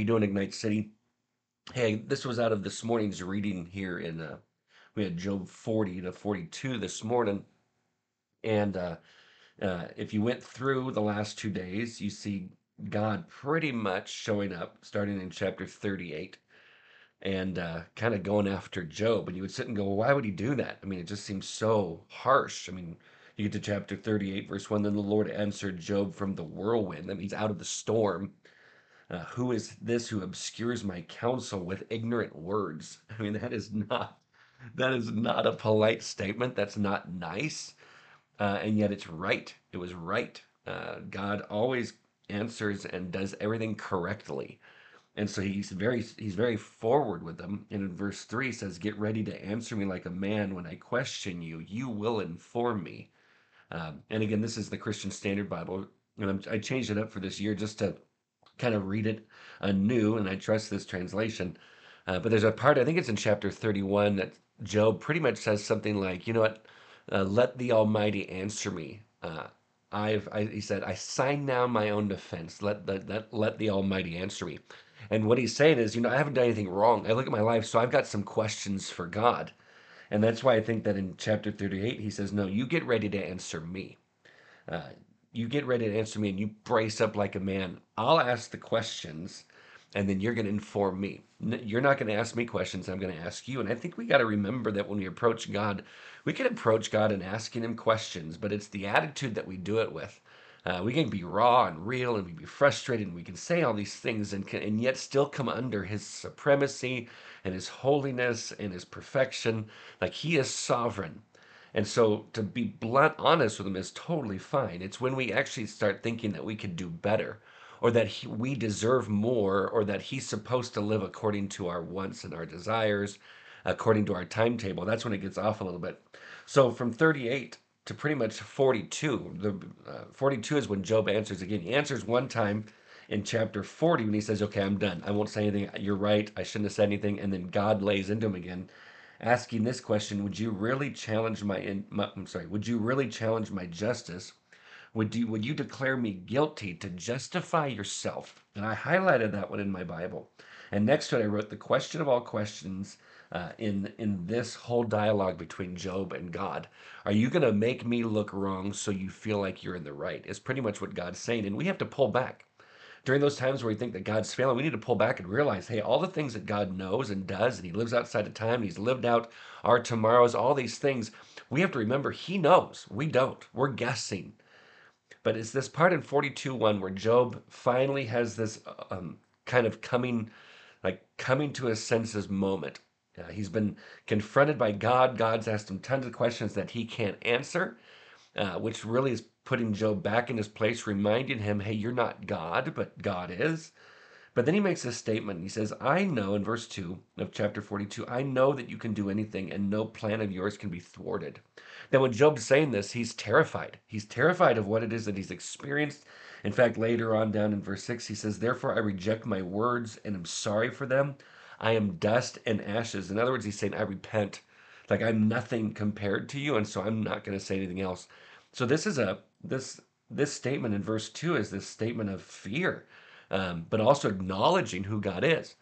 you doing, Ignite City? Hey, this was out of this morning's reading here in uh we had Job 40 to 42 this morning. And uh uh if you went through the last two days, you see God pretty much showing up starting in chapter 38 and uh kind of going after Job. And you would sit and go, well, why would he do that? I mean, it just seems so harsh. I mean, you get to chapter 38, verse 1, then the Lord answered Job from the whirlwind. That means out of the storm uh, who is this who obscures my counsel with ignorant words? I mean, that is not that is not a polite statement. That's not nice, uh, and yet it's right. It was right. Uh, God always answers and does everything correctly, and so he's very he's very forward with them. And in verse three says, "Get ready to answer me like a man when I question you. You will inform me." Um, and again, this is the Christian Standard Bible, and I'm, I changed it up for this year just to kind of read it anew, and I trust this translation. Uh, but there's a part, I think it's in chapter 31, that Job pretty much says something like, you know what, uh, let the Almighty answer me. Uh, I've, I, he said, I sign now my own defense. Let the, let, let the Almighty answer me. And what he's saying is, you know, I haven't done anything wrong. I look at my life, so I've got some questions for God. And that's why I think that in chapter 38, he says, no, you get ready to answer me. You get ready to answer me and you brace up like a man. I'll ask the questions and then you're going to inform me. You're not going to ask me questions. I'm going to ask you. And I think we got to remember that when we approach God, we can approach God and asking him questions, but it's the attitude that we do it with. Uh, we can be raw and real and we be frustrated and we can say all these things and, can, and yet still come under his supremacy and his holiness and his perfection. Like he is sovereign. And so to be blunt honest with him is totally fine. It's when we actually start thinking that we could do better or that he, we deserve more or that he's supposed to live according to our wants and our desires, according to our timetable. That's when it gets off a little bit. So from 38 to pretty much 42, the uh, 42 is when Job answers again. He answers one time in chapter 40 when he says, "Okay, I'm done. I won't say anything. You're right. I shouldn't have said anything." And then God lays into him again asking this question would you really challenge my, in, my i'm sorry would you really challenge my justice? Would you would you declare me guilty to justify yourself? And i highlighted that one in my bible. And next to it i wrote the question of all questions uh, in in this whole dialogue between job and god. Are you going to make me look wrong so you feel like you're in the right? Is pretty much what god's saying and we have to pull back during those times where we think that God's failing, we need to pull back and realize, hey, all the things that God knows and does, and He lives outside of time, He's lived out our tomorrows, all these things, we have to remember He knows. We don't. We're guessing. But it's this part in 42 1 where Job finally has this um, kind of coming, like coming to his senses moment. Uh, he's been confronted by God. God's asked him tons of questions that he can't answer, uh, which really is putting Job back in his place, reminding him, hey, you're not God, but God is. But then he makes a statement. He says, I know, in verse 2 of chapter 42, I know that you can do anything and no plan of yours can be thwarted. Now, when Job's saying this, he's terrified. He's terrified of what it is that he's experienced. In fact, later on down in verse 6, he says, Therefore I reject my words and am sorry for them. I am dust and ashes. In other words, he's saying, I repent. Like I'm nothing compared to you, and so I'm not going to say anything else. So this is a this this statement in verse 2 is this statement of fear um, but also acknowledging who god is.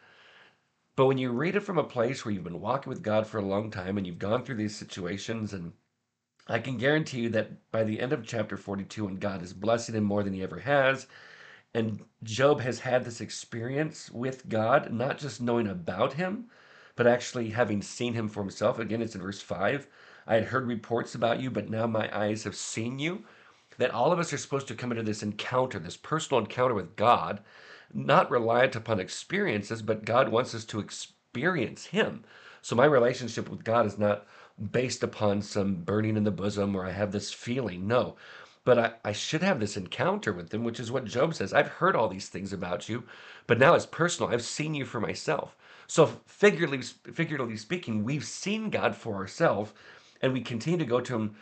But when you read it from a place where you've been walking with god for a long time and you've gone through these situations and i can guarantee you that by the end of chapter 42 when god is blessing him more than he ever has and job has had this experience with god not just knowing about him but actually having seen him for himself. Again it's in verse 5 i had heard reports about you but now my eyes have seen you that all of us are supposed to come into this encounter, this personal encounter with God, not reliant upon experiences, but God wants us to experience Him. So my relationship with God is not based upon some burning in the bosom or I have this feeling. No. But I, I should have this encounter with Him, which is what Job says. I've heard all these things about you, but now it's personal. I've seen you for myself. So, figuratively, figuratively speaking, we've seen God for ourselves, and we continue to go to Him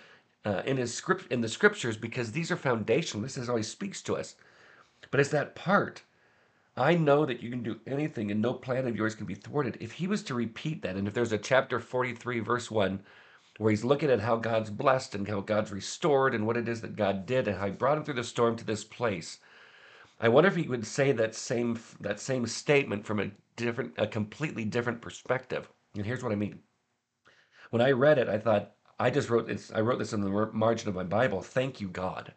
uh, in his script in the scriptures because these are foundational. This is how he speaks to us. But it's that part. I know that you can do anything and no plan of yours can be thwarted. If he was to repeat that, and if there's a chapter 43, verse 1, where he's looking at how God's blessed and how God's restored and what it is that God did and how he brought him through the storm to this place, I wonder if he would say that same that same statement from a different, a completely different perspective. And here's what I mean. When I read it, I thought I just wrote this. I wrote this in the margin of my Bible. Thank you, God.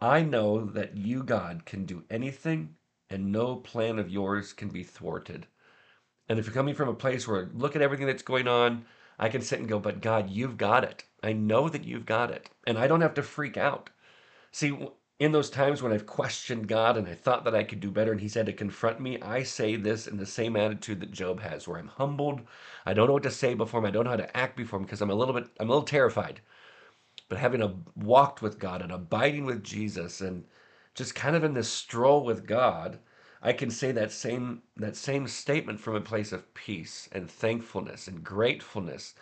I know that you, God, can do anything, and no plan of yours can be thwarted. And if you're coming from a place where look at everything that's going on, I can sit and go, but God, you've got it. I know that you've got it. And I don't have to freak out. See, in those times when I've questioned God and I thought that I could do better and He's had to confront me, I say this in the same attitude that Job has, where I'm humbled. I don't know what to say before Him. I don't know how to act before Him because I'm a little bit, I'm a little terrified. But having a, walked with God and abiding with Jesus and just kind of in this stroll with God, I can say that same that same statement from a place of peace and thankfulness and gratefulness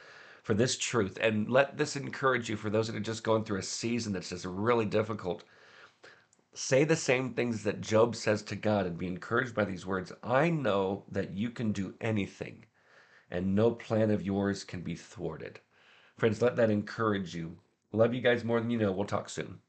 for this truth. And let this encourage you for those that are just going through a season that's just really difficult. Say the same things that Job says to God and be encouraged by these words. I know that you can do anything, and no plan of yours can be thwarted. Friends, let that encourage you. Love you guys more than you know. We'll talk soon.